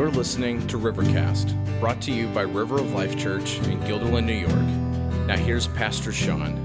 You're listening to Rivercast, brought to you by River of Life Church in Guilderland, New York. Now, here's Pastor Sean.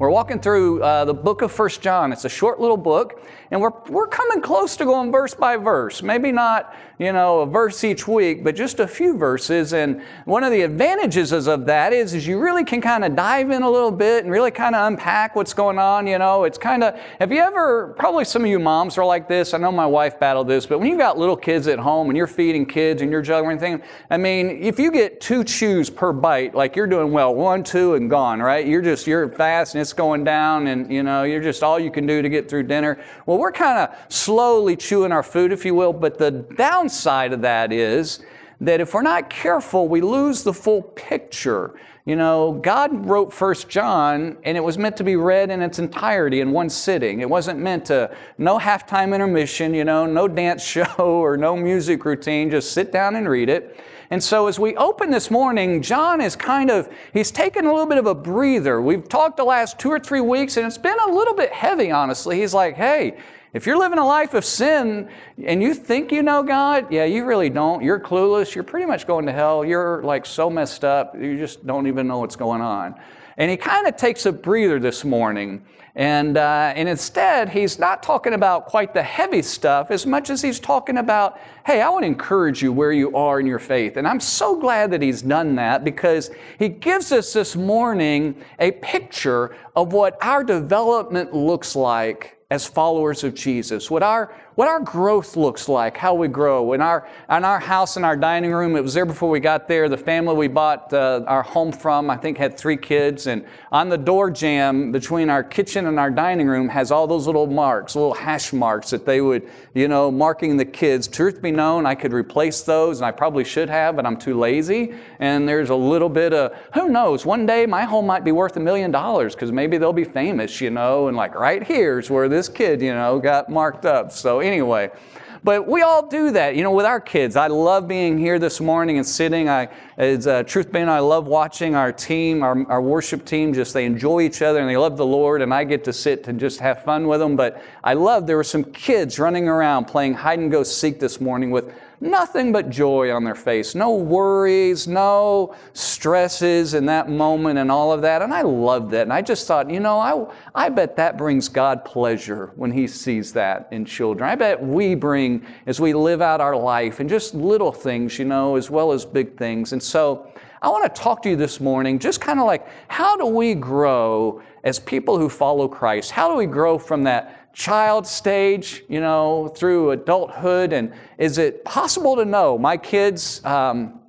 We're walking through uh, the book of First John. It's a short little book, and we're, we're coming close to going verse by verse. Maybe not, you know, a verse each week, but just a few verses. And one of the advantages of that is, is you really can kind of dive in a little bit and really kind of unpack what's going on. You know, it's kind of, have you ever, probably some of you moms are like this. I know my wife battled this, but when you've got little kids at home and you're feeding kids and you're juggling things, I mean, if you get two chews per bite, like you're doing well, one, two, and gone, right? You're just, you're fast and it's going down and, you know, you're just all you can do to get through dinner. Well, we're kind of slowly chewing our food, if you will, but the downside of that is that if we're not careful, we lose the full picture. You know, God wrote First John, and it was meant to be read in its entirety in one sitting. It wasn't meant to, no halftime intermission, you know, no dance show or no music routine, just sit down and read it. And so as we open this morning, John is kind of, he's taken a little bit of a breather. We've talked the last two or three weeks, and it's been a little bit heavy, honestly. He's like, hey, if you're living a life of sin and you think you know God, yeah, you really don't. You're clueless. You're pretty much going to hell. You're like so messed up, you just don't even know what's going on. And he kind of takes a breather this morning. And, uh, and instead, he's not talking about quite the heavy stuff as much as he's talking about, hey, I want to encourage you where you are in your faith. And I'm so glad that he's done that because he gives us this morning a picture of what our development looks like as followers of Jesus, what our, what our growth looks like, how we grow. In our, in our house, in our dining room, it was there before we got there. The family we bought uh, our home from, I think, had three kids. And on the door jamb between our kitchen and our dining room has all those little marks, little hash marks that they would, you know, marking the kids. Truth be known, I could replace those, and I probably should have, but I'm too lazy. And there's a little bit of, who knows, one day my home might be worth a million dollars because maybe they'll be famous, you know, and like right here's where this kid, you know, got marked up. So anyway, but we all do that, you know, with our kids. I love being here this morning and sitting. I, as uh, truth being, I love watching our team, our, our worship team. Just they enjoy each other and they love the Lord, and I get to sit and just have fun with them. But I love there were some kids running around playing hide and go seek this morning with nothing but joy on their face, no worries, no stresses in that moment and all of that. And I loved that. And I just thought, you know, I, I bet that brings God pleasure when He sees that in children. I bet we bring, as we live out our life, and just little things, you know, as well as big things. And so, I want to talk to you this morning just kind of like how do we grow as people who follow Christ? How do we grow from that child stage, you know, through adulthood? And is it possible to know? My kids, um,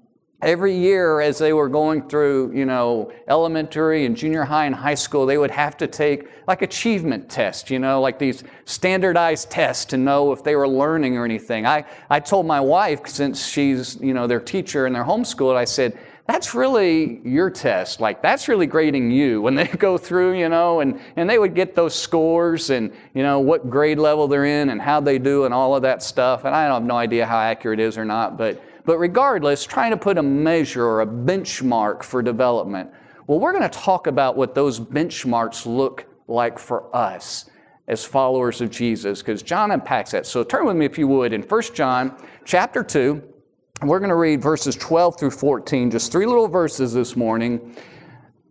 every year as they were going through, you know, elementary and junior high and high school, they would have to take like achievement tests, you know, like these standardized tests to know if they were learning or anything. I, I told my wife, since she's, you know, their teacher and they're homeschooled, I said, that's really your test. Like, that's really grading you when they go through, you know, and, and they would get those scores and, you know, what grade level they're in and how they do and all of that stuff. And I have no idea how accurate it is or not, but, but regardless, trying to put a measure or a benchmark for development. Well, we're going to talk about what those benchmarks look like for us as followers of Jesus, because John unpacks that. So turn with me, if you would, in 1 John chapter 2. We're going to read verses 12 through 14, just three little verses this morning.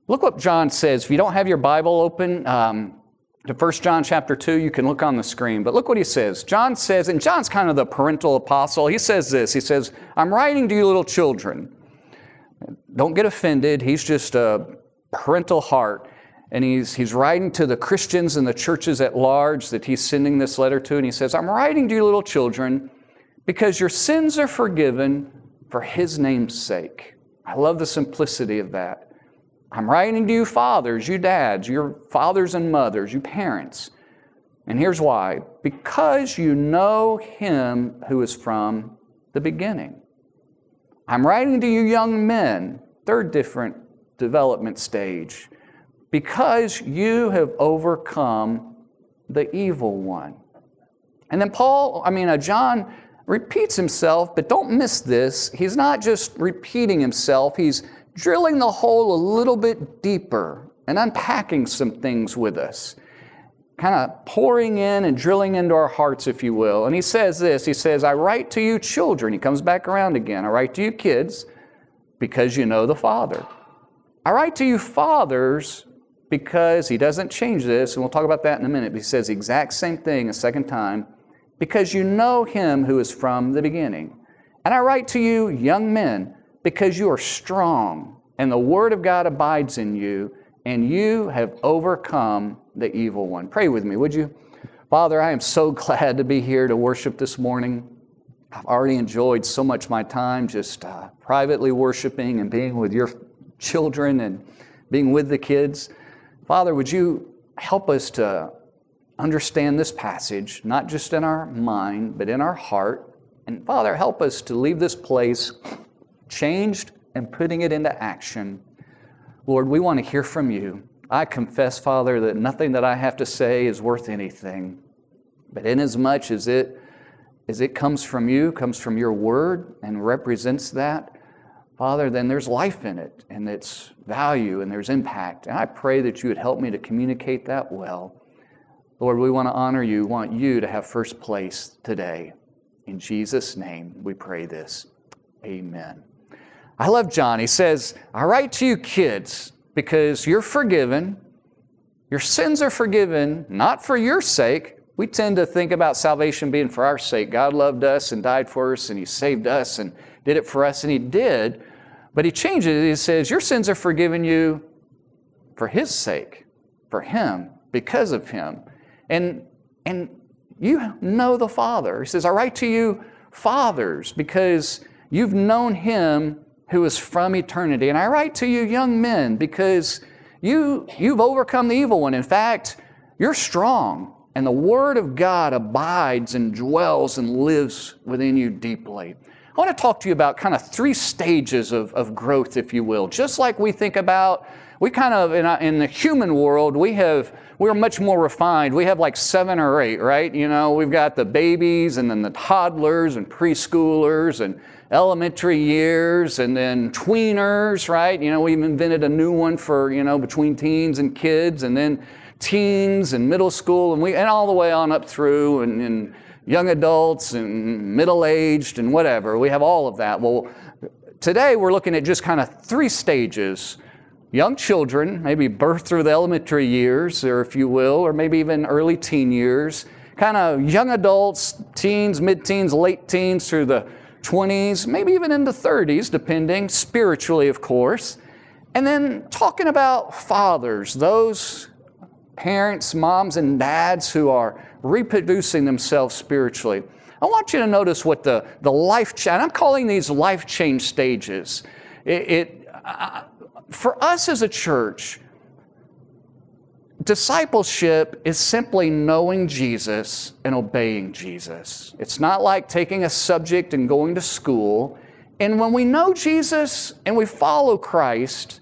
Look what John says. If you don't have your Bible open um, to 1 John chapter 2, you can look on the screen. But look what he says. John says, and John's kind of the parental apostle. He says this He says, I'm writing to you, little children. Don't get offended. He's just a parental heart. And he's, he's writing to the Christians and the churches at large that he's sending this letter to. And he says, I'm writing to you, little children because your sins are forgiven for his name's sake. I love the simplicity of that. I'm writing to you, fathers, you dads, your fathers and mothers, you parents. And here's why because you know him who is from the beginning. I'm writing to you, young men, third different development stage, because you have overcome the evil one. And then Paul, I mean, uh, John repeats himself, but don't miss this. He's not just repeating himself, he's drilling the hole a little bit deeper and unpacking some things with us. kind of pouring in and drilling into our hearts, if you will. And he says this He says, I write to you, children. He comes back around again. I write to you, kids, because you know the Father. I write to you, fathers, because he doesn't change this, and we'll talk about that in a minute. But he says the exact same thing a second time, because you know him who is from the beginning. And I write to you, young men, because you are strong, and the word of God abides in you, and you have overcome the evil one. Pray with me, would you? Father, I am so glad to be here to worship this morning. I've already enjoyed so much my time just uh, privately worshiping and being with your children and being with the kids. Father, would you help us to understand this passage, not just in our mind, but in our heart? And Father, help us to leave this place changed and putting it into action. Lord, we want to hear from you. I confess, Father, that nothing that I have to say is worth anything. But inasmuch as it as it comes from you, comes from your word, and represents that, Father, then there's life in it, and it's value, and there's impact. And I pray that you would help me to communicate that well. Lord, we want to honor you, want you to have first place today. In Jesus' name, we pray this. Amen. I love John. He says, I write to you, kids, because you're forgiven. Your sins are forgiven, not for your sake. We tend to think about salvation being for our sake. God loved us and died for us, and He saved us and did it for us, and He did. But He changes it. He says, Your sins are forgiven you for His sake, for Him, because of Him. And, and you know the Father. He says, I write to you, fathers, because you've known Him who is from eternity. And I write to you, young men, because you, you've overcome the evil one. In fact, you're strong, and the Word of God abides and dwells and lives within you deeply. I want to talk to you about kind of three stages of, of growth, if you will. Just like we think about, we kind of, in, uh, in the human world, we have, we're much more refined. We have like seven or eight, right? You know, we've got the babies and then the toddlers and preschoolers and elementary years and then tweeners, right? You know, we've invented a new one for, you know, between teens and kids and then teens and middle school and we and all the way on up through and, and young adults and middle aged and whatever. We have all of that. Well, today we're looking at just kind of three stages. Young children, maybe birth through the elementary years, or if you will, or maybe even early teen years. Kind of young adults, teens, mid teens, late teens through the 20s, maybe even into 30s, depending, spiritually, of course. And then talking about fathers, those parents, moms, and dads who are reproducing themselves spiritually. I want you to notice what the, the life change, I'm calling these life change stages. It, it uh, for us as a church, discipleship is simply knowing Jesus and obeying Jesus. It's not like taking a subject and going to school. And when we know Jesus and we follow Christ,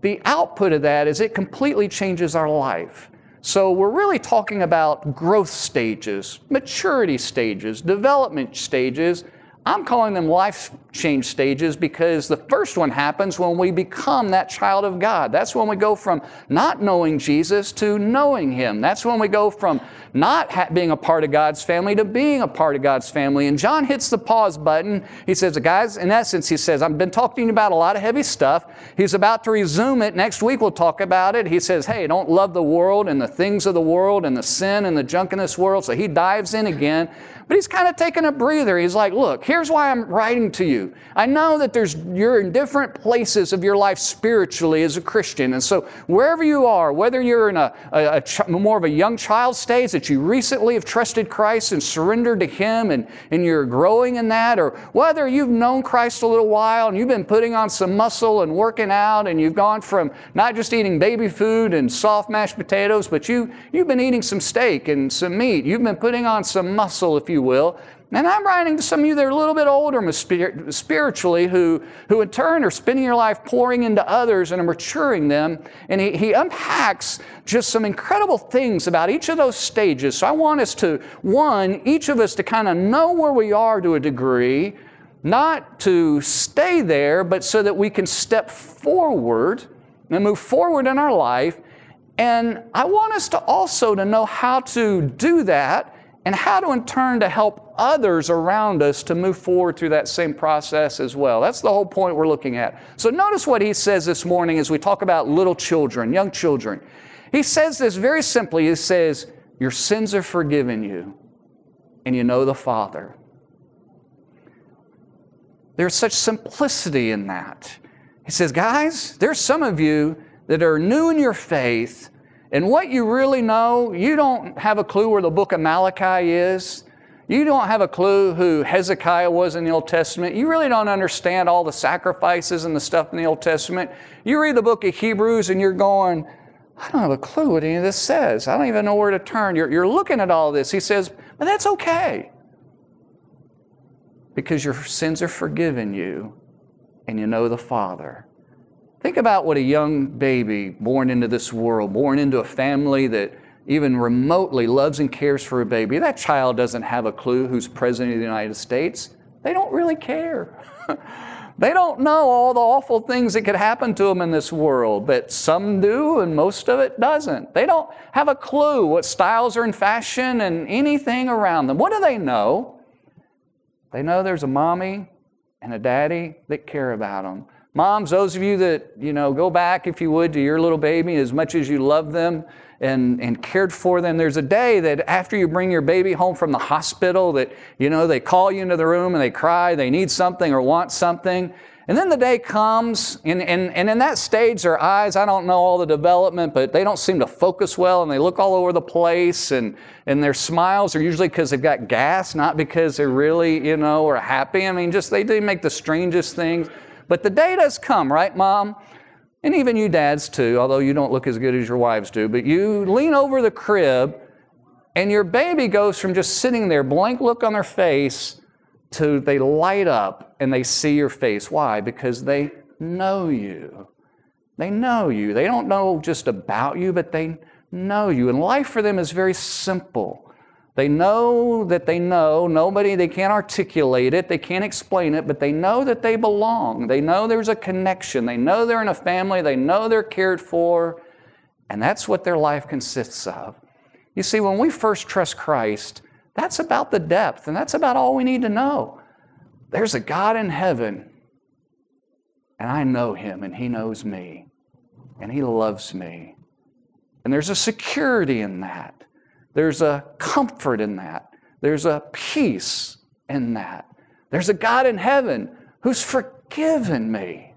the output of that is it completely changes our life. So we're really talking about growth stages, maturity stages, development stages. I'm calling them life change stages because the first one happens when we become that child of God. That's when we go from not knowing Jesus to knowing Him. That's when we go from not ha- being a part of God's family to being a part of God's family. And John hits the pause button. He says, Guys, in essence, he says, I've been talking about a lot of heavy stuff. He's about to resume it. Next week we'll talk about it. He says, Hey, don't love the world and the things of the world and the sin and the junk in this world. So he dives in again. But he's kind of taking a breather. He's like, Look, here's why I'm writing to you. I know that there's you're in different places of your life spiritually as a Christian, and so wherever you are, whether you're in a, a, a more of a young child stage that you recently have trusted Christ and surrendered to Him, and and you're growing in that, or whether you've known Christ a little while and you've been putting on some muscle and working out, and you've gone from not just eating baby food and soft mashed potatoes, but you you've been eating some steak and some meat. You've been putting on some muscle, if you will. And I'm writing to some of you that are a little bit older spiritually who, who in turn are spending your life pouring into others and are maturing them. And he, he unpacks just some incredible things about each of those stages. So I want us to, one, each of us to kind of know where we are to a degree, not to stay there, but so that we can step forward and move forward in our life And I want us to also to know how to do that and how to in turn to help others around us to move forward through that same process as well. That's the whole point we're looking at. So notice what he says this morning as we talk about little children, young children. He says this very simply. He says, Your sins are forgiven you, and you know the Father. There's such simplicity in that. He says, Guys, there's some of you that are new in your faith, and what you really know, you don't have a clue where the book of Malachi is. You don't have a clue who Hezekiah was in the Old Testament. You really don't understand all the sacrifices and the stuff in the Old Testament. You read the book of Hebrews and you're going, I don't have a clue what any of this says. I don't even know where to turn. You're, you're looking at all this. He says, but that's okay. Because your sins are forgiven you and you know the Father. Think about what a young baby born into this world, born into a family that even remotely loves and cares for a baby, that child doesn't have a clue who's president of the United States. They don't really care. they don't know all the awful things that could happen to them in this world, but some do and most of it doesn't. They don't have a clue what styles are in fashion and anything around them. What do they know? They know there's a mommy and a daddy that care about them. Moms, those of you that, you know, go back, if you would, to your little baby as much as you love them and, and cared for them. There's a day that after you bring your baby home from the hospital that, you know, they call you into the room and they cry, they need something or want something. And then the day comes, and, and, and in that stage, their eyes, I don't know all the development, but they don't seem to focus well, and they look all over the place, and, and their smiles are usually because they've got gas, not because they're really, you know, are happy. I mean, just they do make the strangest things. But the day does come, right, Mom? And even you dads too, although you don't look as good as your wives do, but you lean over the crib and your baby goes from just sitting there, blank look on their face, to they light up and they see your face. Why? Because they know you. They know you. They don't know just about you, but they know you. And life for them is very simple. They know that they know. Nobody, they can't articulate it, they can't explain it, but they know that they belong. They know there's a connection. They know they're in a family. They know they're cared for. And that's what their life consists of. You see, when we first trust Christ, that's about the depth, and that's about all we need to know. There's a God in heaven, and I know Him, and He knows me, and He loves me. And there's a security in that. There's a comfort in that. There's a peace in that. There's a God in heaven who's forgiven me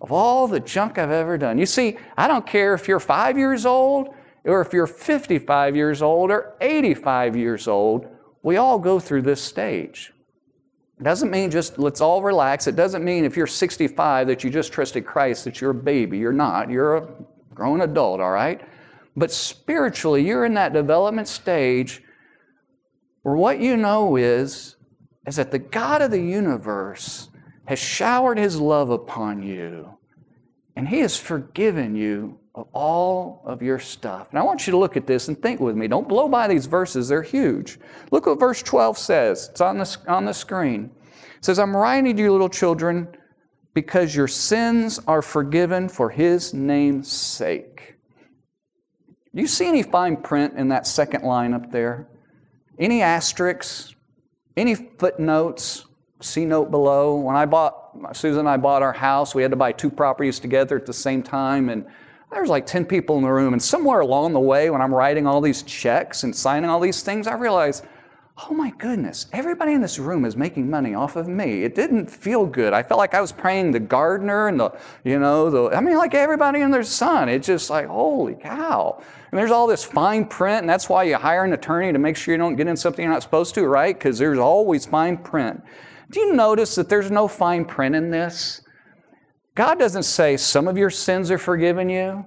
of all the junk I've ever done. You see, I don't care if you're five years old or if you're 55 years old or 85 years old, we all go through this stage. It doesn't mean just let's all relax. It doesn't mean if you're 65 that you just trusted Christ that you're a baby. You're not. You're a grown adult, all right? But spiritually, you're in that development stage where what you know is, is that the God of the universe has showered his love upon you, and he has forgiven you of all of your stuff. And I want you to look at this and think with me. Don't blow by these verses, they're huge. Look what verse 12 says. It's on the, on the screen. It says, I'm writing to you, little children, because your sins are forgiven for his name's sake. Do you see any fine print in that second line up there? Any asterisks? Any footnotes? See note below. When I bought, Susan and I bought our house, we had to buy two properties together at the same time, and there was like 10 people in the room. And somewhere along the way, when I'm writing all these checks and signing all these things, I realized oh my goodness, everybody in this room is making money off of me. It didn't feel good. I felt like I was praying the gardener and the, you know, the, I mean, like everybody and their son. It's just like, holy cow. And there's all this fine print, and that's why you hire an attorney to make sure you don't get in something you're not supposed to, right? Because there's always fine print. Do you notice that there's no fine print in this? God doesn't say some of your sins are forgiven you,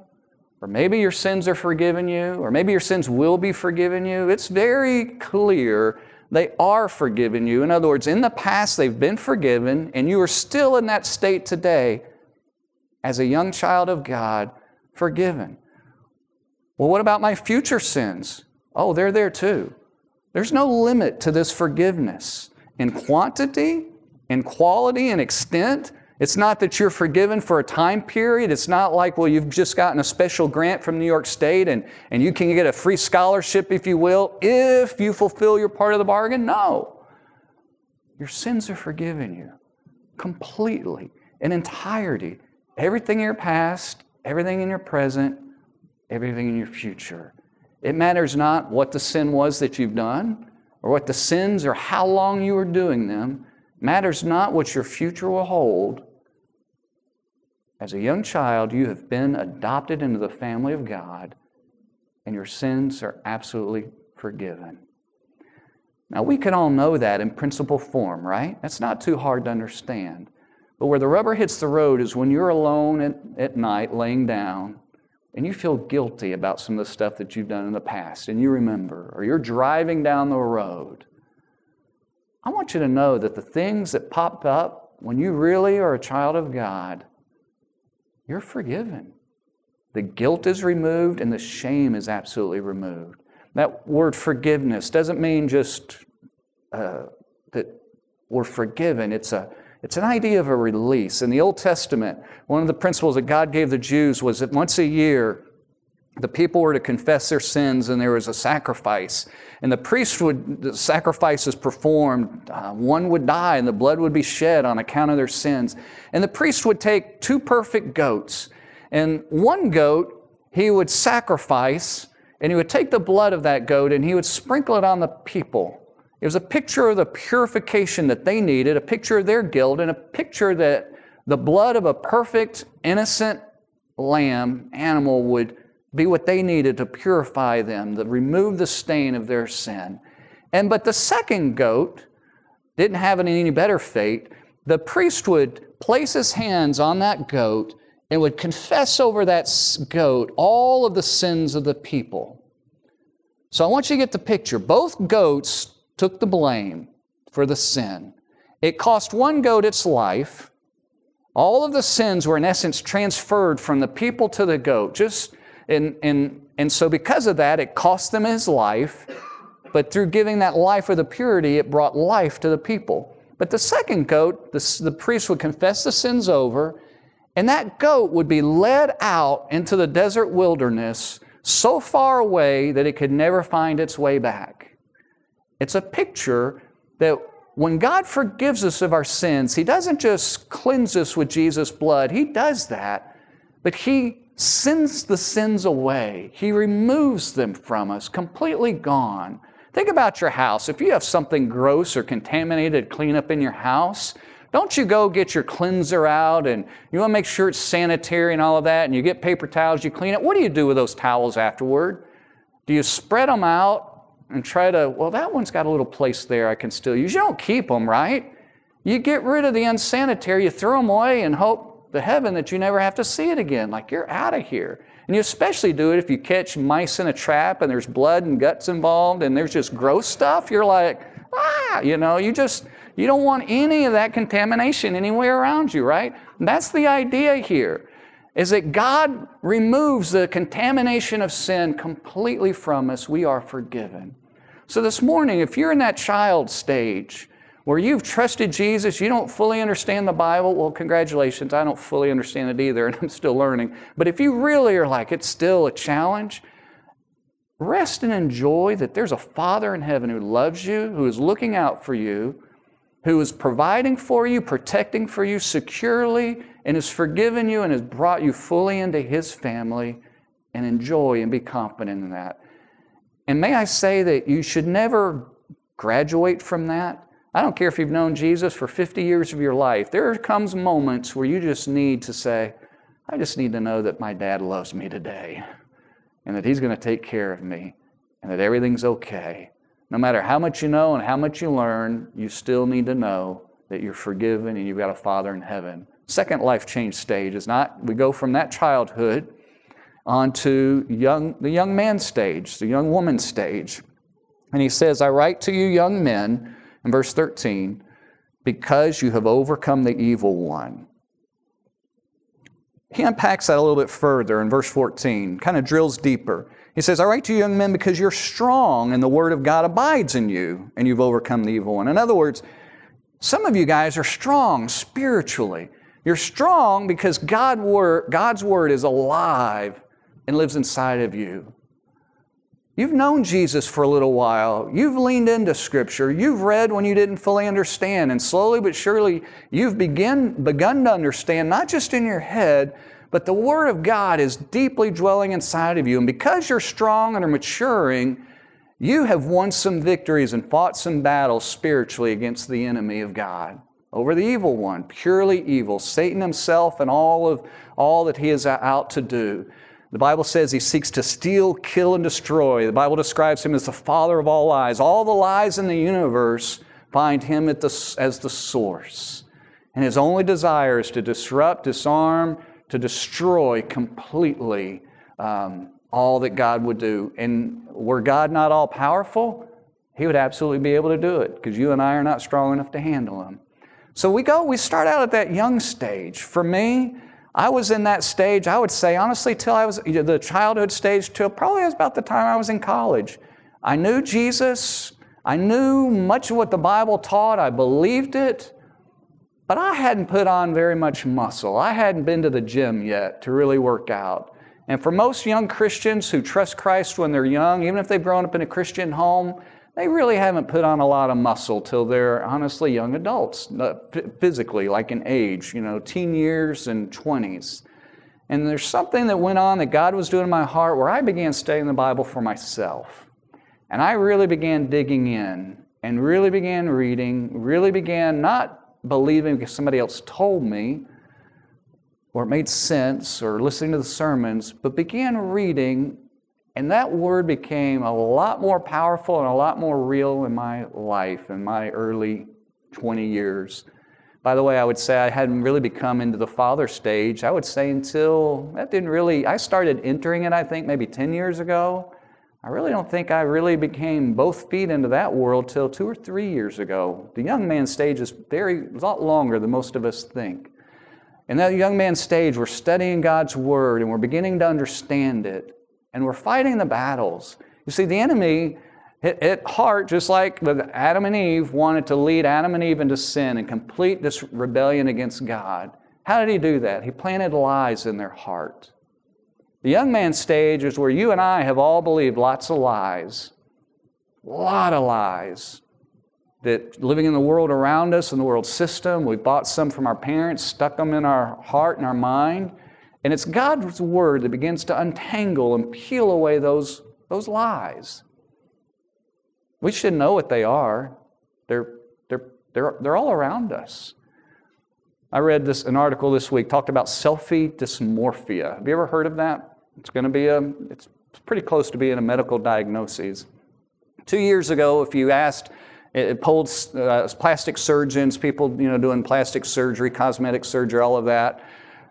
or maybe your sins are forgiven you, or maybe your sins will be forgiven you. It's very clear they are forgiven you. In other words, in the past, they've been forgiven, and you are still in that state today as a young child of God, forgiven. Well, what about my future sins? Oh, they're there too. There's no limit to this forgiveness in quantity, in quality, and extent. It's not that you're forgiven for a time period. It's not like, well, you've just gotten a special grant from New York State and, and you can get a free scholarship, if you will, if you fulfill your part of the bargain. No. Your sins are forgiven you completely, in entirety. Everything in your past, everything in your present, everything in your future. It matters not what the sin was that you've done or what the sins or how long you were doing them. It matters not what your future will hold. As a young child, you have been adopted into the family of God, and your sins are absolutely forgiven. Now, we can all know that in principle form, right? That's not too hard to understand. But where the rubber hits the road is when you're alone at, at night, laying down, and you feel guilty about some of the stuff that you've done in the past, and you remember, or you're driving down the road. I want you to know that the things that pop up when you really are a child of God you're forgiven. The guilt is removed and the shame is absolutely removed. That word forgiveness doesn't mean just uh, that we're forgiven. It's, a, it's an idea of a release. In the Old Testament, one of the principles that God gave the Jews was that once a year, the people were to confess their sins and there was a sacrifice. And the priest would, the sacrifices performed, uh, one would die and the blood would be shed on account of their sins. And the priest would take two perfect goats, and one goat he would sacrifice, and he would take the blood of that goat and he would sprinkle it on the people. It was a picture of the purification that they needed, a picture of their guilt, and a picture that the blood of a perfect, innocent lamb, animal, would be what they needed to purify them, to remove the stain of their sin. And but the second goat didn't have any better fate. The priest would place his hands on that goat and would confess over that goat all of the sins of the people. So I want you to get the picture. Both goats took the blame for the sin. It cost one goat its life. All of the sins were, in essence, transferred from the people to the goat. Just and, and, and so, because of that, it cost them his life, but through giving that life of the purity, it brought life to the people. But the second goat, the, the priest would confess the sins over, and that goat would be led out into the desert wilderness so far away that it could never find its way back. It's a picture that when God forgives us of our sins, He doesn't just cleanse us with Jesus' blood, He does that, but He sends the sins away. He removes them from us, completely gone. Think about your house. If you have something gross or contaminated clean up in your house, don't you go get your cleanser out and you want to make sure it's sanitary and all of that, and you get paper towels, you clean it. What do you do with those towels afterward? Do you spread them out and try to, well, that one's got a little place there I can still use? You don't keep them, right? You get rid of the unsanitary, you throw them away and hope the heaven that you never have to see it again. Like you're out of here. And you especially do it if you catch mice in a trap and there's blood and guts involved and there's just gross stuff. You're like, ah, you know, you just, you don't want any of that contamination anywhere around you, right? And that's the idea here, is that God removes the contamination of sin completely from us. We are forgiven. So this morning, if you're in that child stage, where you've trusted Jesus, you don't fully understand the Bible, well, congratulations, I don't fully understand it either, and I'm still learning. But if you really are like, it's still a challenge, rest and enjoy that there's a Father in heaven who loves you, who is looking out for you, who is providing for you, protecting for you securely, and has forgiven you and has brought you fully into His family, and enjoy and be confident in that. And may I say that you should never graduate from that I don't care if you've known Jesus for 50 years of your life. There comes moments where you just need to say, I just need to know that my dad loves me today and that he's going to take care of me and that everything's okay. No matter how much you know and how much you learn, you still need to know that you're forgiven and you've got a Father in heaven. Second life change stage is not, we go from that childhood onto young, the young man stage, the young woman stage. And he says, I write to you, young men, in verse 13, because you have overcome the evil one. He unpacks that a little bit further in verse 14, kind of drills deeper. He says, I write to you, young men, because you're strong and the word of God abides in you, and you've overcome the evil one. In other words, some of you guys are strong spiritually. You're strong because God's word is alive and lives inside of you. You've known Jesus for a little while. You've leaned into Scripture. You've read when you didn't fully understand. And slowly but surely, you've begin, begun to understand, not just in your head, but the Word of God is deeply dwelling inside of you. And because you're strong and are maturing, you have won some victories and fought some battles spiritually against the enemy of God over the evil one, purely evil, Satan himself and all of all that he is out to do. The Bible says he seeks to steal, kill, and destroy. The Bible describes him as the father of all lies. All the lies in the universe find him the, as the source. And his only desire is to disrupt, disarm, to destroy completely um, all that God would do. And were God not all powerful, he would absolutely be able to do it because you and I are not strong enough to handle him. So we go, we start out at that young stage. For me, I was in that stage, I would say, honestly, till I was the childhood stage, till probably was about the time I was in college. I knew Jesus, I knew much of what the Bible taught, I believed it, but I hadn't put on very much muscle. I hadn't been to the gym yet to really work out. And for most young Christians who trust Christ when they're young, even if they've grown up in a Christian home, they really haven't put on a lot of muscle till they're honestly young adults, uh, physically, like in age, you know, teen years and 20s. And there's something that went on that God was doing in my heart where I began studying the Bible for myself. And I really began digging in and really began reading, really began not believing because somebody else told me or it made sense or listening to the sermons, but began reading and that word became a lot more powerful and a lot more real in my life in my early 20 years. By the way, I would say I hadn't really become into the father stage. I would say until that didn't really, I started entering it, I think, maybe 10 years ago. I really don't think I really became both feet into that world till two or three years ago. The young man stage is very, a lot longer than most of us think. In that young man stage, we're studying God's Word and we're beginning to understand it and we're fighting the battles. You see, the enemy at heart, just like Adam and Eve wanted to lead Adam and Eve into sin and complete this rebellion against God. How did he do that? He planted lies in their heart. The young man stage is where you and I have all believed lots of lies. A lot of lies. That living in the world around us, in the world system, we bought some from our parents, stuck them in our heart and our mind, and it's God's word that begins to untangle and peel away those, those lies. We should know what they are. They're, they're, they're, they're all around us. I read this an article this week talked about selfie dysmorphia. Have you ever heard of that? It's going to be a it's pretty close to being a medical diagnosis. Two years ago, if you asked, it polled uh, plastic surgeons, people you know doing plastic surgery, cosmetic surgery, all of that.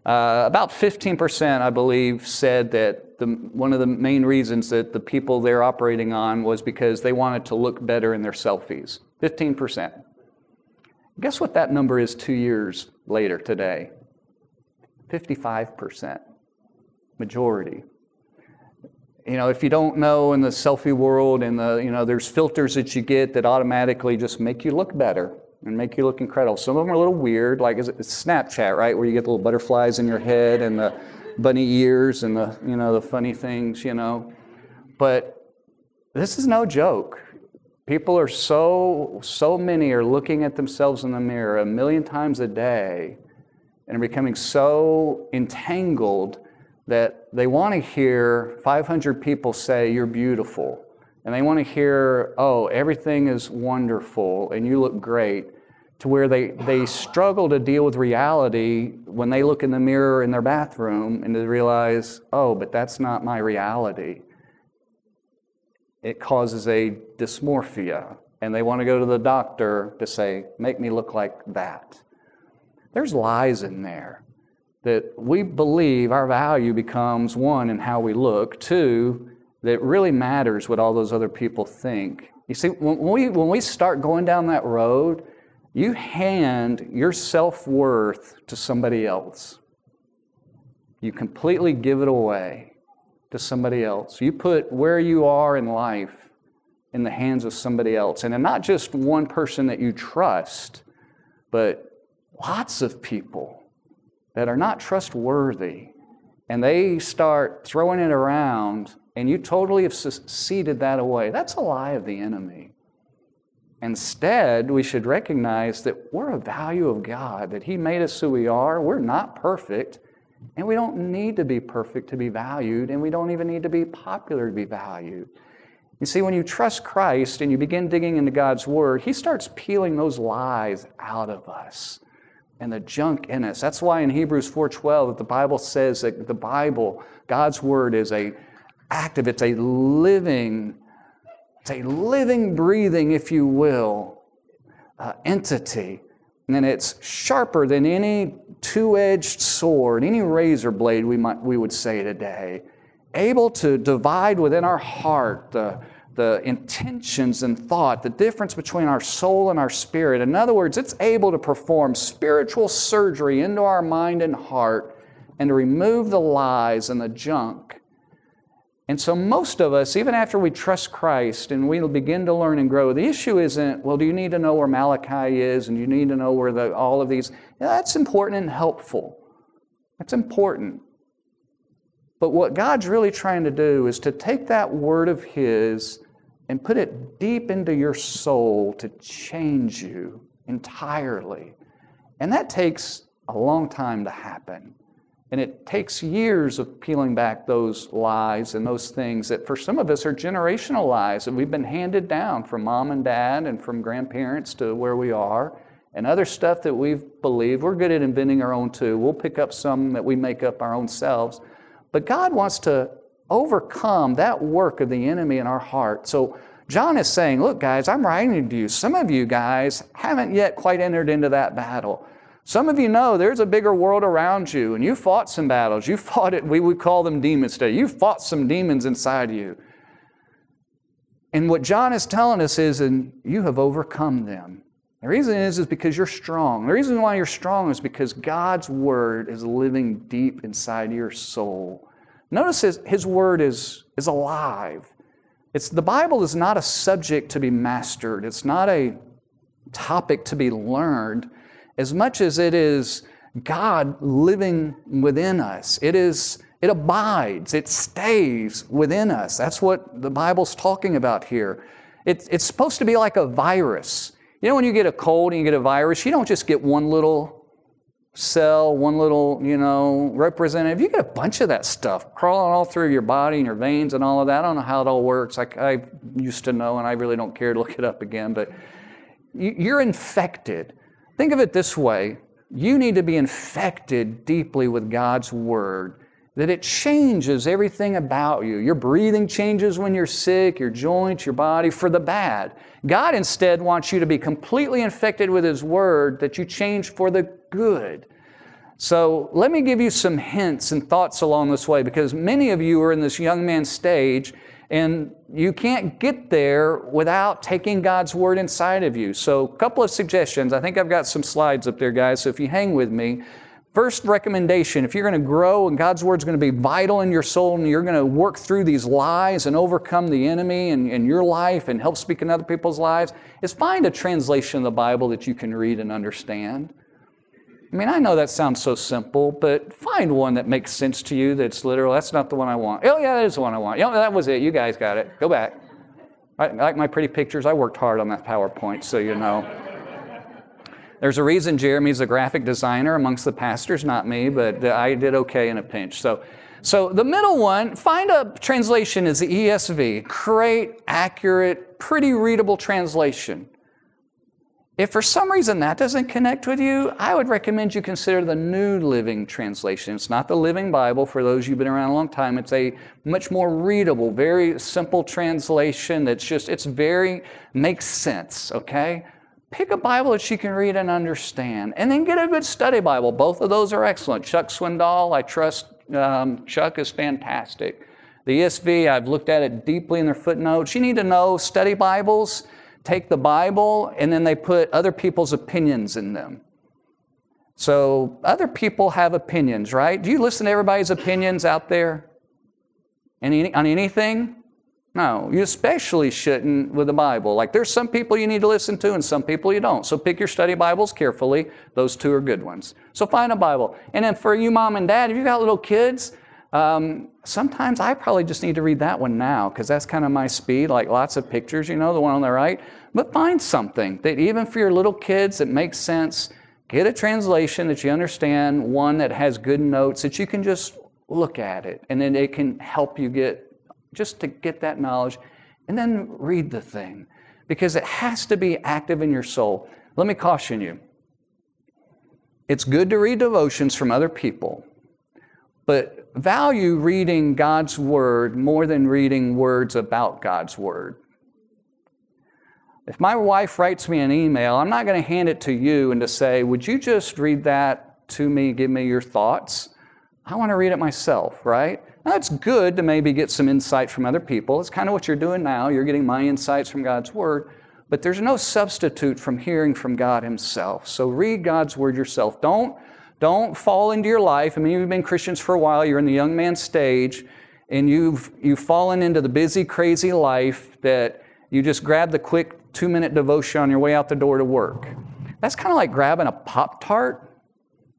Uh, about 15%, I believe, said that one of the main reasons that the people they're operating on was because they wanted to look better in their selfies. 15%. Guess what that number is two years later today? 55%. Majority. You know, if you don't know in the selfie world and the, you know, there's filters that you get that automatically just make you look better and make you look incredible. Some of them are a little weird, like it's Snapchat, right, where you get the little butterflies in your head and the bunny ears and the you know the funny things, you know. But this is no joke. People are so so many are looking at themselves in the mirror a million times a day and are becoming so entangled that they want to hear 500 people say you're beautiful and they want to hear, oh, everything is wonderful and you look great, to where they, they struggle to deal with reality when they look in the mirror in their bathroom and they realize, oh, but that's not my reality. It causes a dysmorphia, and they want to go to the doctor to say, make me look like that. There's lies in there that we believe our value becomes one in how we look, two, that really matters what all those other people think. You see, when we, when we start going down that road, you hand your self worth to somebody else. You completely give it away to somebody else. You put where you are in life in the hands of somebody else. And not just one person that you trust, but lots of people that are not trustworthy and they start throwing it around and you totally have ceded that away, that's a lie of the enemy. Instead, we should recognize that we're a value of God, that He made us who we are. We're not perfect, and we don't need to be perfect to be valued, and we don't even need to be popular to be valued. You see, when you trust Christ and you begin digging into God's Word, He starts peeling those lies out of us and the junk in us. That's why in Hebrews 4:12 the Bible says that the Bible, God's Word, is a active, it's a living, it's a living, breathing, if you will, uh, entity. And it's sharper than any two-edged sword, any razor blade we might we would say today able to divide within our heart the, the intentions and thought, the difference between our soul and our spirit. In other words, it's able to perform spiritual surgery into our mind and heart and to remove the lies and the junk. And so, most of us, even after we trust Christ and we begin to learn and grow, the issue isn't, well, do you need to know where Malachi is and you need to know where the, all of these? Yeah, that's important and helpful. That's important. But what God's really trying to do is to take that word of His and put it deep into your soul to change you entirely. And that takes a long time to happen. And it takes years of peeling back those lies and those things that for some of us are generational lies that we've been handed down from mom and dad and from grandparents to where we are. And other stuff that we've believed. We're good at inventing our own too. We'll pick up some that we make up our own selves. But God wants to overcome that work of the enemy in our heart. So John is saying, Look, guys, I'm writing to you. Some of you guys haven't yet quite entered into that battle. Some of you know there's a bigger world around you, and you fought some battles. You fought it, we would call them demons today. You fought some demons inside you. And what John is telling us is, and you have overcome them. The reason is, is because you're strong. The reason why you're strong is because God's word is living deep inside your soul. Notice his, his word is, is alive. It's, the Bible is not a subject to be mastered, it's not a topic to be learned as much as it is God living within us. It is it abides, it stays within us. That's what the Bible's talking about here. It, it's supposed to be like a virus. You know, when you get a cold and you get a virus, you don't just get one little cell, one little, you know, representative. You get a bunch of that stuff crawling all through your body and your veins and all of that. I don't know how it all works. I, I used to know, and I really don't care to look it up again. But you're infected. Think of it this way you need to be infected deeply with God's Word, that it changes everything about you. Your breathing changes when you're sick, your joints, your body for the bad. God instead wants you to be completely infected with His Word, that you change for the good. So let me give you some hints and thoughts along this way because many of you are in this young man stage and you can't get there without taking God's Word inside of you. So, a couple of suggestions. I think I've got some slides up there, guys, so if you hang with me. First recommendation if you're going to grow and God's Word is going to be vital in your soul and you're going to work through these lies and overcome the enemy in, in your life and help speak in other people's lives, is find a translation of the Bible that you can read and understand. I mean, I know that sounds so simple, but find one that makes sense to you that's literal. That's not the one I want. Oh, yeah, that is the one I want. Yeah, that was it. You guys got it. Go back. I, like my pretty pictures. I worked hard on that PowerPoint, so you know. There's a reason Jeremy's a graphic designer amongst the pastors, not me, but I did okay in a pinch. So, so the middle one, find a translation is the ESV. Great, accurate, pretty readable translation. If for some reason that doesn't connect with you, I would recommend you consider the New Living Translation. It's not the Living Bible for those who've been around a long time. It's a much more readable, very simple translation that's just, it's very, makes sense, okay? Pick a Bible that you can read and understand, and then get a good study Bible. Both of those are excellent. Chuck Swindoll, I trust um, Chuck is fantastic. The ESV, I've looked at it deeply in their footnotes. You need to know study Bibles take the Bible and then they put other people's opinions in them. So other people have opinions, right? Do you listen to everybody's opinions out there? Any, on anything? No, you especially shouldn't with the Bible. Like there's some people you need to listen to and some people you don't. So pick your study Bibles carefully. Those two are good ones. So find a Bible. And then for you, mom and dad, if you got little kids, um, sometimes I probably just need to read that one now because that's kind of my speed, like lots of pictures, you know, the one on the right. But find something that even for your little kids that makes sense. Get a translation that you understand, one that has good notes that you can just look at it and then it can help you get just to get that knowledge and then read the thing because it has to be active in your soul. Let me caution you. It's good to read devotions from other people, but value reading God's Word more than reading words about God's Word. If my wife writes me an email, I'm not going to hand it to you and to say, Would you just read that to me, give me your thoughts? I want to read it myself, right? Now, it's good to maybe get some insight from other people. It's kind of what you're doing now. You're getting my insights from God's Word, but there's no substitute from hearing from God Himself. So read God's Word yourself. Don't, don't fall into your life. I mean, you've been Christians for a while, you're in the young man stage, and you've, you've fallen into the busy, crazy life that you just grab the quick two minute devotion on your way out the door to work. That's kind of like grabbing a Pop Tart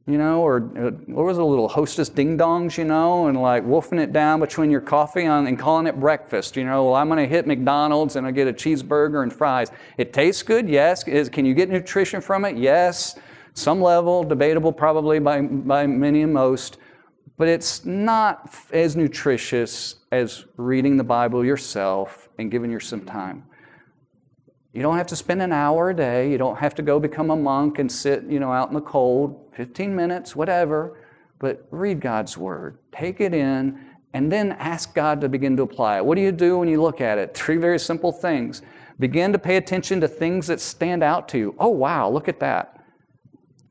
you know, or uh, what was a little hostess ding dongs, you know, and like wolfing it down between your coffee on, and calling it breakfast. You know, well, I'm going to hit McDonald's and I get a cheeseburger and fries. It tastes good, yes. Is, can you get nutrition from it? Yes. Some level, debatable probably by, by many and most, but it's not as nutritious as reading the Bible yourself and giving yourself some time. You don't have to spend an hour a day. You don't have to go become a monk and sit, you know, out in the cold, 15 minutes, whatever. But read God's word. Take it in and then ask God to begin to apply it. What do you do when you look at it? Three very simple things. Begin to pay attention to things that stand out to you. Oh, wow, look at that.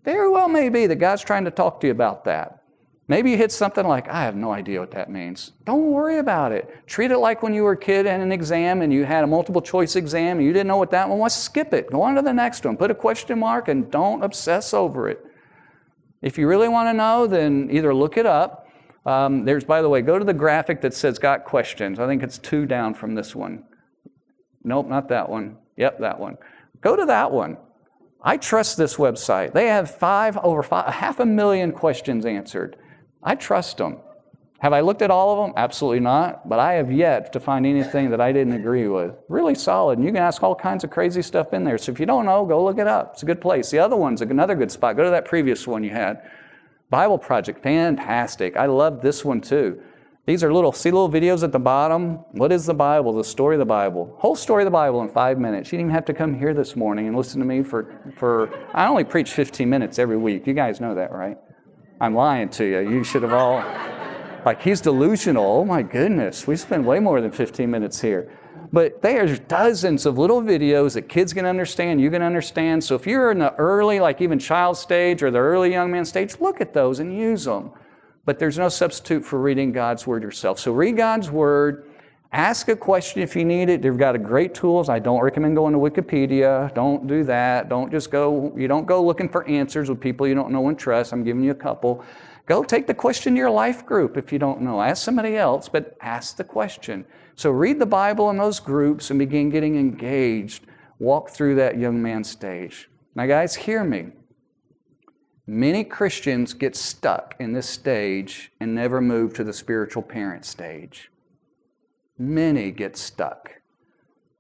Very well may be that God's trying to talk to you about that. Maybe you hit something like, I have no idea what that means. Don't worry about it. Treat it like when you were a kid and an exam and you had a multiple choice exam and you didn't know what that one was. Skip it. Go on to the next one. Put a question mark and don't obsess over it. If you really want to know, then either look it up. Um, there's, by the way, go to the graphic that says got questions. I think it's two down from this one. Nope, not that one. Yep, that one. Go to that one. I trust this website. They have five over five, half a million questions answered. I trust them. Have I looked at all of them? Absolutely not. But I have yet to find anything that I didn't agree with. Really solid. And you can ask all kinds of crazy stuff in there. So if you don't know, go look it up. It's a good place. The other one's another good spot. Go to that previous one you had. Bible Project, fantastic. I love this one too. These are little, see little videos at the bottom? What is the Bible? The story of the Bible. Whole story of the Bible in five minutes. You didn't even have to come here this morning and listen to me for, for I only preach 15 minutes every week. You guys know that, right? I'm lying to you. You should have all, like, he's delusional. Oh my goodness, we spend way more than 15 minutes here. But there's dozens of little videos that kids can understand, you can understand. So if you're in the early, like even child stage or the early young man stage, look at those and use them. But there's no substitute for reading God's Word yourself. So read God's Word Ask a question if you need it. They've got great tools. I don't recommend going to Wikipedia. Don't do that. Don't just go, you don't go looking for answers with people you don't know and trust. I'm giving you a couple. Go take the question to your life group if you don't know. Ask somebody else, but ask the question. So read the Bible in those groups and begin getting engaged. Walk through that young man stage. Now, guys, hear me. Many Christians get stuck in this stage and never move to the spiritual parent stage many get stuck.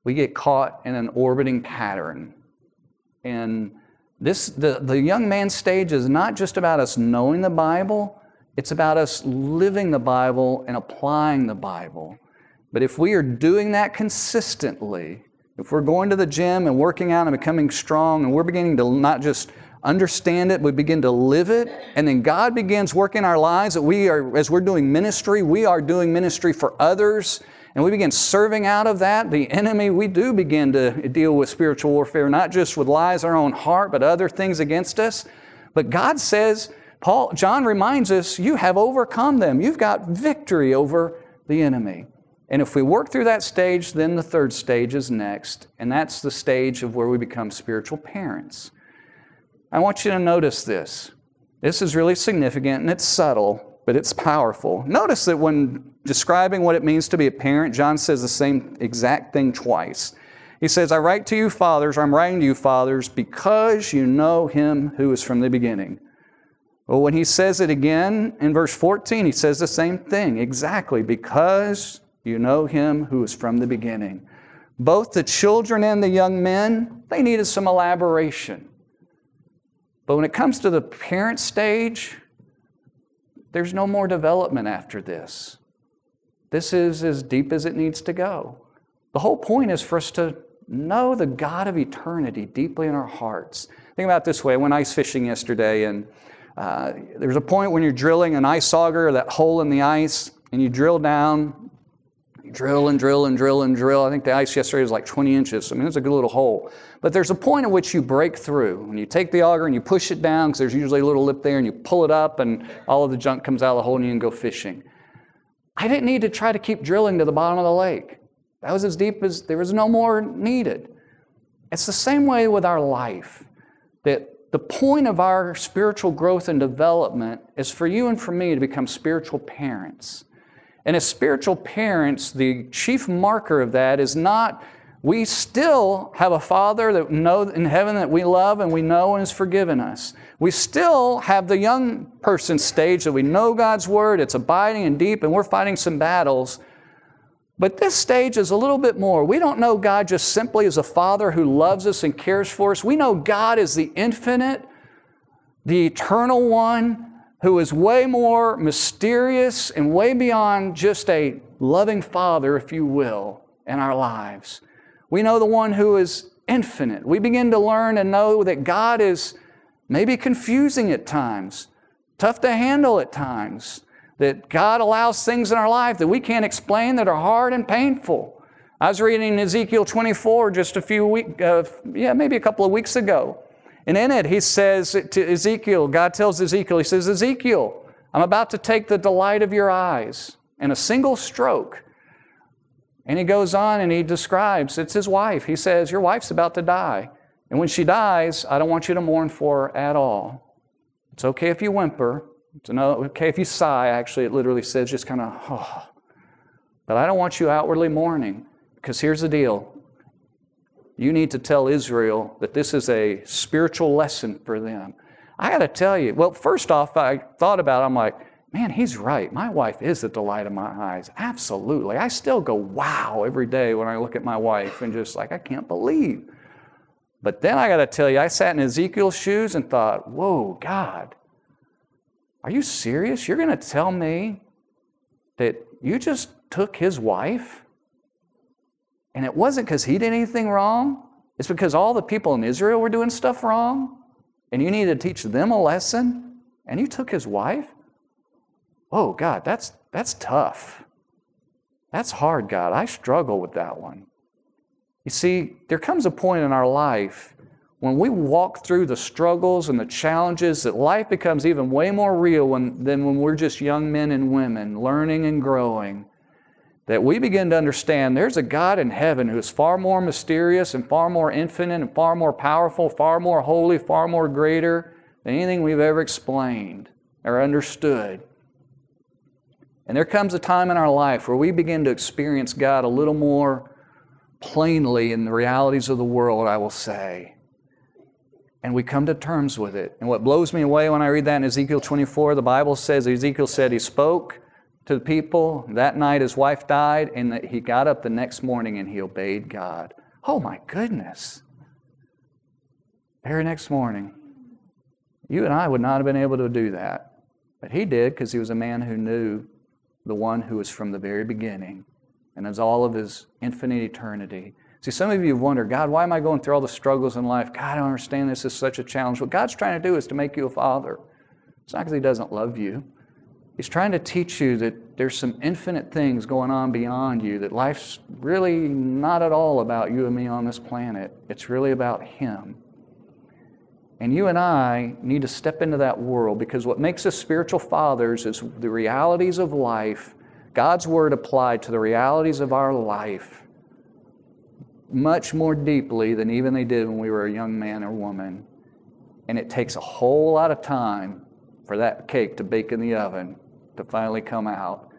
We get caught in an orbiting pattern. And this, the, the young man stage is not just about us knowing the Bible, it's about us living the Bible and applying the Bible. But if we are doing that consistently, if we're going to the gym and working out and becoming strong, and we're beginning to not just understand it, we begin to live it, and then God begins working our lives that we are, as we're doing ministry, we are doing ministry for others and we begin serving out of that, the enemy, we do begin to deal with spiritual warfare, not just with lies our own heart, but other things against us. But God says, Paul, John reminds us, you have overcome them. You've got victory over the enemy. And if we work through that stage, then the third stage is next, and that's the stage of where we become spiritual parents. I want you to notice this. This is really significant and it's subtle, but it's powerful. Notice that when describing what it means to be a parent, John says the same exact thing twice. He says, I write to you, fathers, or I'm writing to you, fathers, because you know him who is from the beginning. Well, when he says it again in verse 14, he says the same thing exactly, because you know him who is from the beginning. Both the children and the young men, they needed some elaboration. But when it comes to the parent stage, there's no more development after this. This is as deep as it needs to go. The whole point is for us to know the God of eternity deeply in our hearts. Think about this way I went ice fishing yesterday, and uh, there's a point when you're drilling an ice auger, that hole in the ice, and you drill down, drill and drill and drill and drill. I think the ice yesterday was like 20 inches. I mean, it's a good little hole. But there's a point at which you break through. When you take the auger and you push it down, because there's usually a little lip there, and you pull it up, and all of the junk comes out of the hole, and you can go fishing. I didn't need to try to keep drilling to the bottom of the lake. That was as deep as there was no more needed. It's the same way with our life. That the point of our spiritual growth and development is for you and for me to become spiritual parents. And as spiritual parents, the chief marker of that is not we still have a Father that know in heaven that we love and we know and has forgiven us. We still have the young person stage that we know God's Word, it's abiding and deep, and we're fighting some battles. But this stage is a little bit more. We don't know God just simply as a Father who loves us and cares for us. We know God is the infinite, the eternal one who is way more mysterious and way beyond just a loving Father, if you will, in our lives. We know the one who is infinite. We begin to learn and know that God is maybe confusing at times, tough to handle at times that God allows things in our life that we can't explain that are hard and painful. I was reading Ezekiel 24 just a few weeks, uh, yeah, maybe a couple of weeks ago. And in it, he says to Ezekiel, God tells Ezekiel, he says, Ezekiel, I'm about to take the delight of your eyes in a single stroke. And he goes on and he describes, it's his wife. He says, Your wife's about to die. And when she dies, I don't want you to mourn for her at all. It's okay if you whimper, it's okay if you sigh, actually, it literally says just kind of, oh. But I don't want you outwardly mourning because here's the deal. You need to tell Israel that this is a spiritual lesson for them. I got to tell you, well, first off, I thought about it, I'm like, man, he's right. My wife is the delight of my eyes. Absolutely. I still go, wow, every day when I look at my wife and just like, I can't believe. But then I got to tell you, I sat in Ezekiel's shoes and thought, whoa, God, are you serious? You're going to tell me that you just took his wife? And it wasn't because he did anything wrong. It's because all the people in Israel were doing stuff wrong. And you needed to teach them a lesson. And you took his wife? Oh, God, that's, that's tough. That's hard, God. I struggle with that one. You see, there comes a point in our life when we walk through the struggles and the challenges, that life becomes even way more real when, than when we're just young men and women learning and growing. That we begin to understand there's a God in heaven who is far more mysterious and far more infinite and far more powerful, far more holy, far more greater than anything we've ever explained or understood. And there comes a time in our life where we begin to experience God a little more plainly in the realities of the world, I will say and we come to terms with it. And what blows me away when I read that in Ezekiel 24, the Bible says Ezekiel said he spoke to the people. That night his wife died, and that he got up the next morning and he obeyed God. Oh my goodness. Very next morning. You and I would not have been able to do that. But he did because he was a man who knew the one who was from the very beginning and as all of his infinite eternity. See, some of you have wondered, God, why am I going through all the struggles in life? God, I don't understand this is such a challenge. What God's trying to do is to make you a father. It's not because He doesn't love you. He's trying to teach you that there's some infinite things going on beyond you, that life's really not at all about you and me on this planet. It's really about Him. And you and I need to step into that world because what makes us spiritual fathers is the realities of life, God's Word applied to the realities of our life much more deeply than even they did when we were a young man or woman. And it takes a whole lot of time for that cake to bake in the oven to finally come out.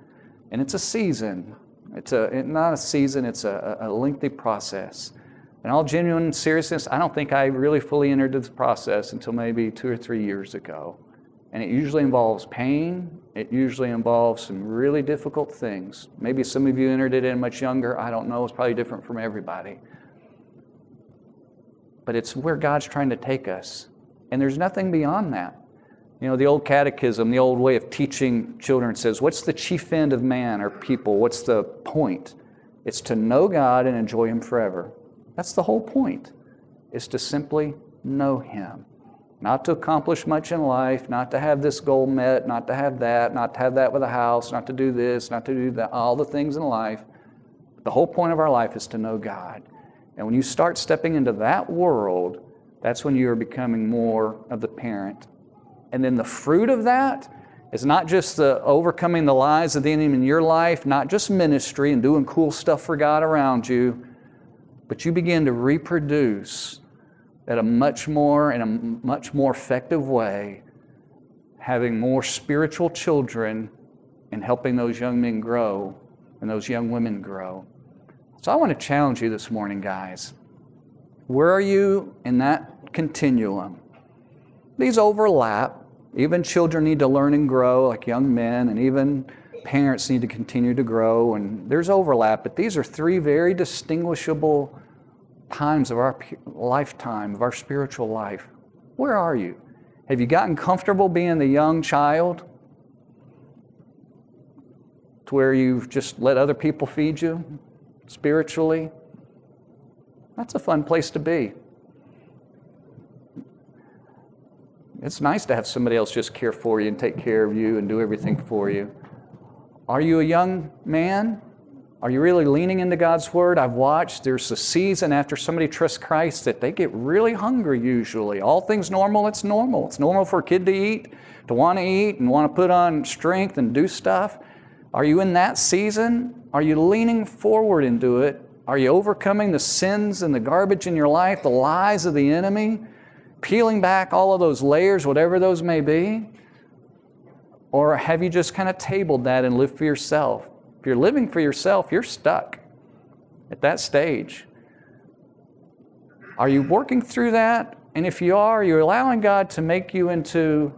And it's a season. It's a, not a season, it's a, a lengthy process. In all genuine seriousness, I don't think I really fully entered this process until maybe two or three years ago. And it usually involves pain. It usually involves some really difficult things. Maybe some of you entered it in much younger. I don't know. It's probably different from everybody. But it's where God's trying to take us. And there's nothing beyond that. You know, the old catechism, the old way of teaching children says, What's the chief end of man or people? What's the point? It's to know God and enjoy Him forever. That's the whole point, is to simply know Him. Not to accomplish much in life, not to have this goal met, not to have that, not to have that with a house, not to do this, not to do that, all the things in life. The whole point of our life is to know God. And when you start stepping into that world, that's when you are becoming more of the parent. And then the fruit of that is not just the overcoming the lies of the enemy in your life, not just ministry and doing cool stuff for God around you, but you begin to reproduce at a much more in a much more effective way, having more spiritual children and helping those young men grow and those young women grow. So I want to challenge you this morning, guys. Where are you in that continuum? These overlap. Even children need to learn and grow, like young men, and even parents need to continue to grow, and there's overlap, but these are three very distinguishable times of our lifetime, of our spiritual life. Where are you? Have you gotten comfortable being the young child to where you've just let other people feed you spiritually? That's a fun place to be. It's nice to have somebody else just care for you and take care of you and do everything for you. Are you a young man? Are you really leaning into God's Word? I've watched, there's a season after somebody trusts Christ that they get really hungry usually. All things normal, it's normal. It's normal for a kid to eat, to want to eat, and want to put on strength and do stuff. Are you in that season? Are you leaning forward into it? Are you overcoming the sins and the garbage in your life, the lies of the enemy? Peeling back all of those layers, whatever those may be? Or have you just kind of tabled that and lived for yourself? If you're living for yourself, you're stuck at that stage. Are you working through that? And if you are, you're allowing God to make you into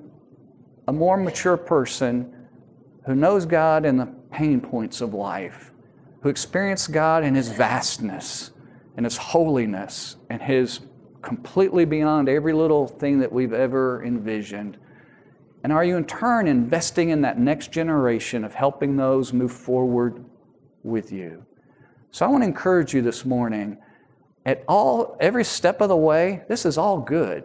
a more mature person who knows God in the pain points of life, who experienced God in His vastness and His holiness and His completely beyond every little thing that we've ever envisioned. And are you in turn investing in that next generation of helping those move forward with you? So I want to encourage you this morning at all every step of the way, this is all good.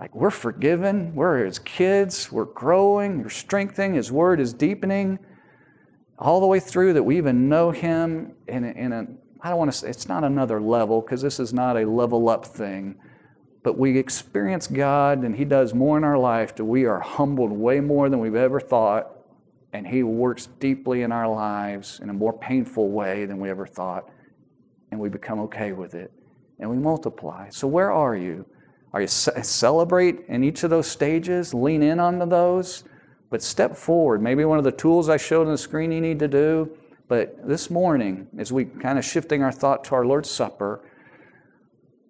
Like we're forgiven, we're his kids, we're growing, we're strengthening, his word is deepening all the way through that we even know him in a, in a I don't want to say it's not another level because this is not a level up thing but we experience God and He does more in our life that we are humbled way more than we've ever thought. And He works deeply in our lives in a more painful way than we ever thought. And we become okay with it. And we multiply. So, where are you? Are you celebrate in each of those stages? Lean in onto those, but step forward. Maybe one of the tools I showed on the screen you need to do. But this morning, as we kind of shifting our thought to our Lord's Supper,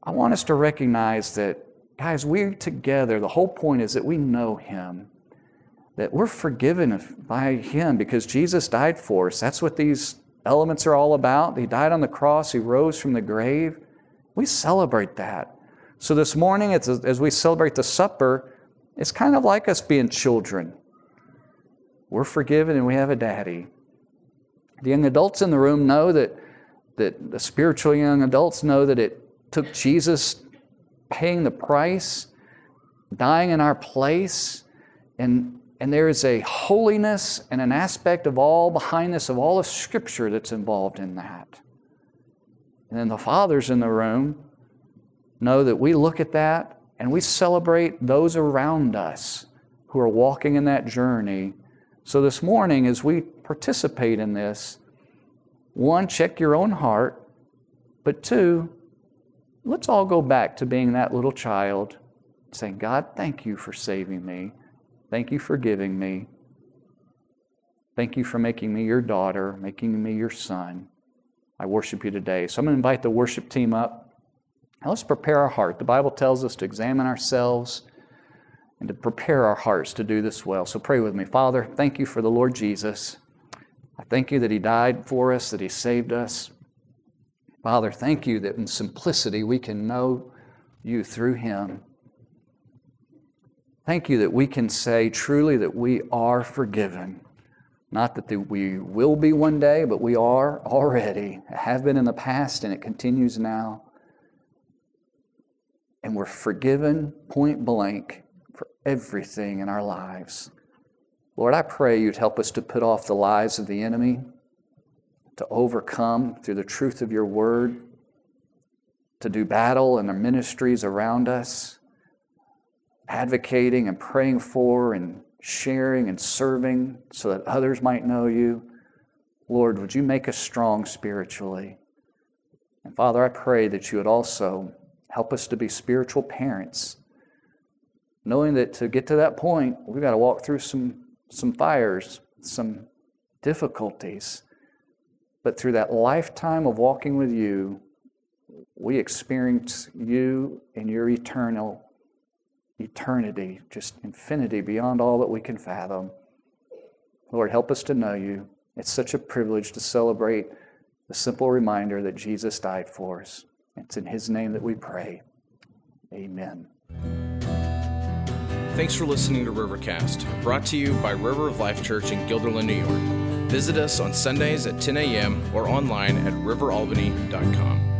I want us to recognize that, guys, we're together, the whole point is that we know Him, that we're forgiven by Him because Jesus died for us. That's what these elements are all about. He died on the cross, He rose from the grave. We celebrate that. So this morning, as we celebrate the supper, it's kind of like us being children. We're forgiven and we have a daddy. The young adults in the room know that, that the spiritual young adults know that it took Jesus paying the price, dying in our place, and, and there is a holiness and an aspect of all behind this, of all of scripture that's involved in that. And then the fathers in the room know that we look at that and we celebrate those around us who are walking in that journey. So this morning, as we participate in this, one, check your own heart, but two, let's all go back to being that little child, saying, God, thank you for saving me. Thank you for giving me. Thank you for making me your daughter, making me your son. I worship you today. So I'm going to invite the worship team up. Now let's prepare our heart. The Bible tells us to examine ourselves and to prepare our hearts to do this well. So pray with me. Father, thank you for the Lord Jesus. I thank you that He died for us, that He saved us. Father, thank you that in simplicity we can know you through Him. Thank you that we can say truly that we are forgiven. Not that we will be one day, but we are already, have been in the past, and it continues now. And we're forgiven point blank for everything in our lives. Lord, I pray you'd help us to put off the lies of the enemy, to overcome through the truth of your word, to do battle in the ministries around us advocating and praying for and sharing and serving so that others might know you. Lord, would you make us strong spiritually? And Father, I pray that you would also help us to be spiritual parents, knowing that to get to that point, we've got to walk through some, some fires, some difficulties. But through that lifetime of walking with you, we experience you in your eternal eternity, just infinity beyond all that we can fathom. Lord, help us to know you. It's such a privilege to celebrate the simple reminder that Jesus died for us. It's in his name that we pray. Amen. Thanks for listening to Rivercast, brought to you by River of Life Church in Guilderland, New York. Visit us on Sundays at 10 a.m. or online at riveralbany.com.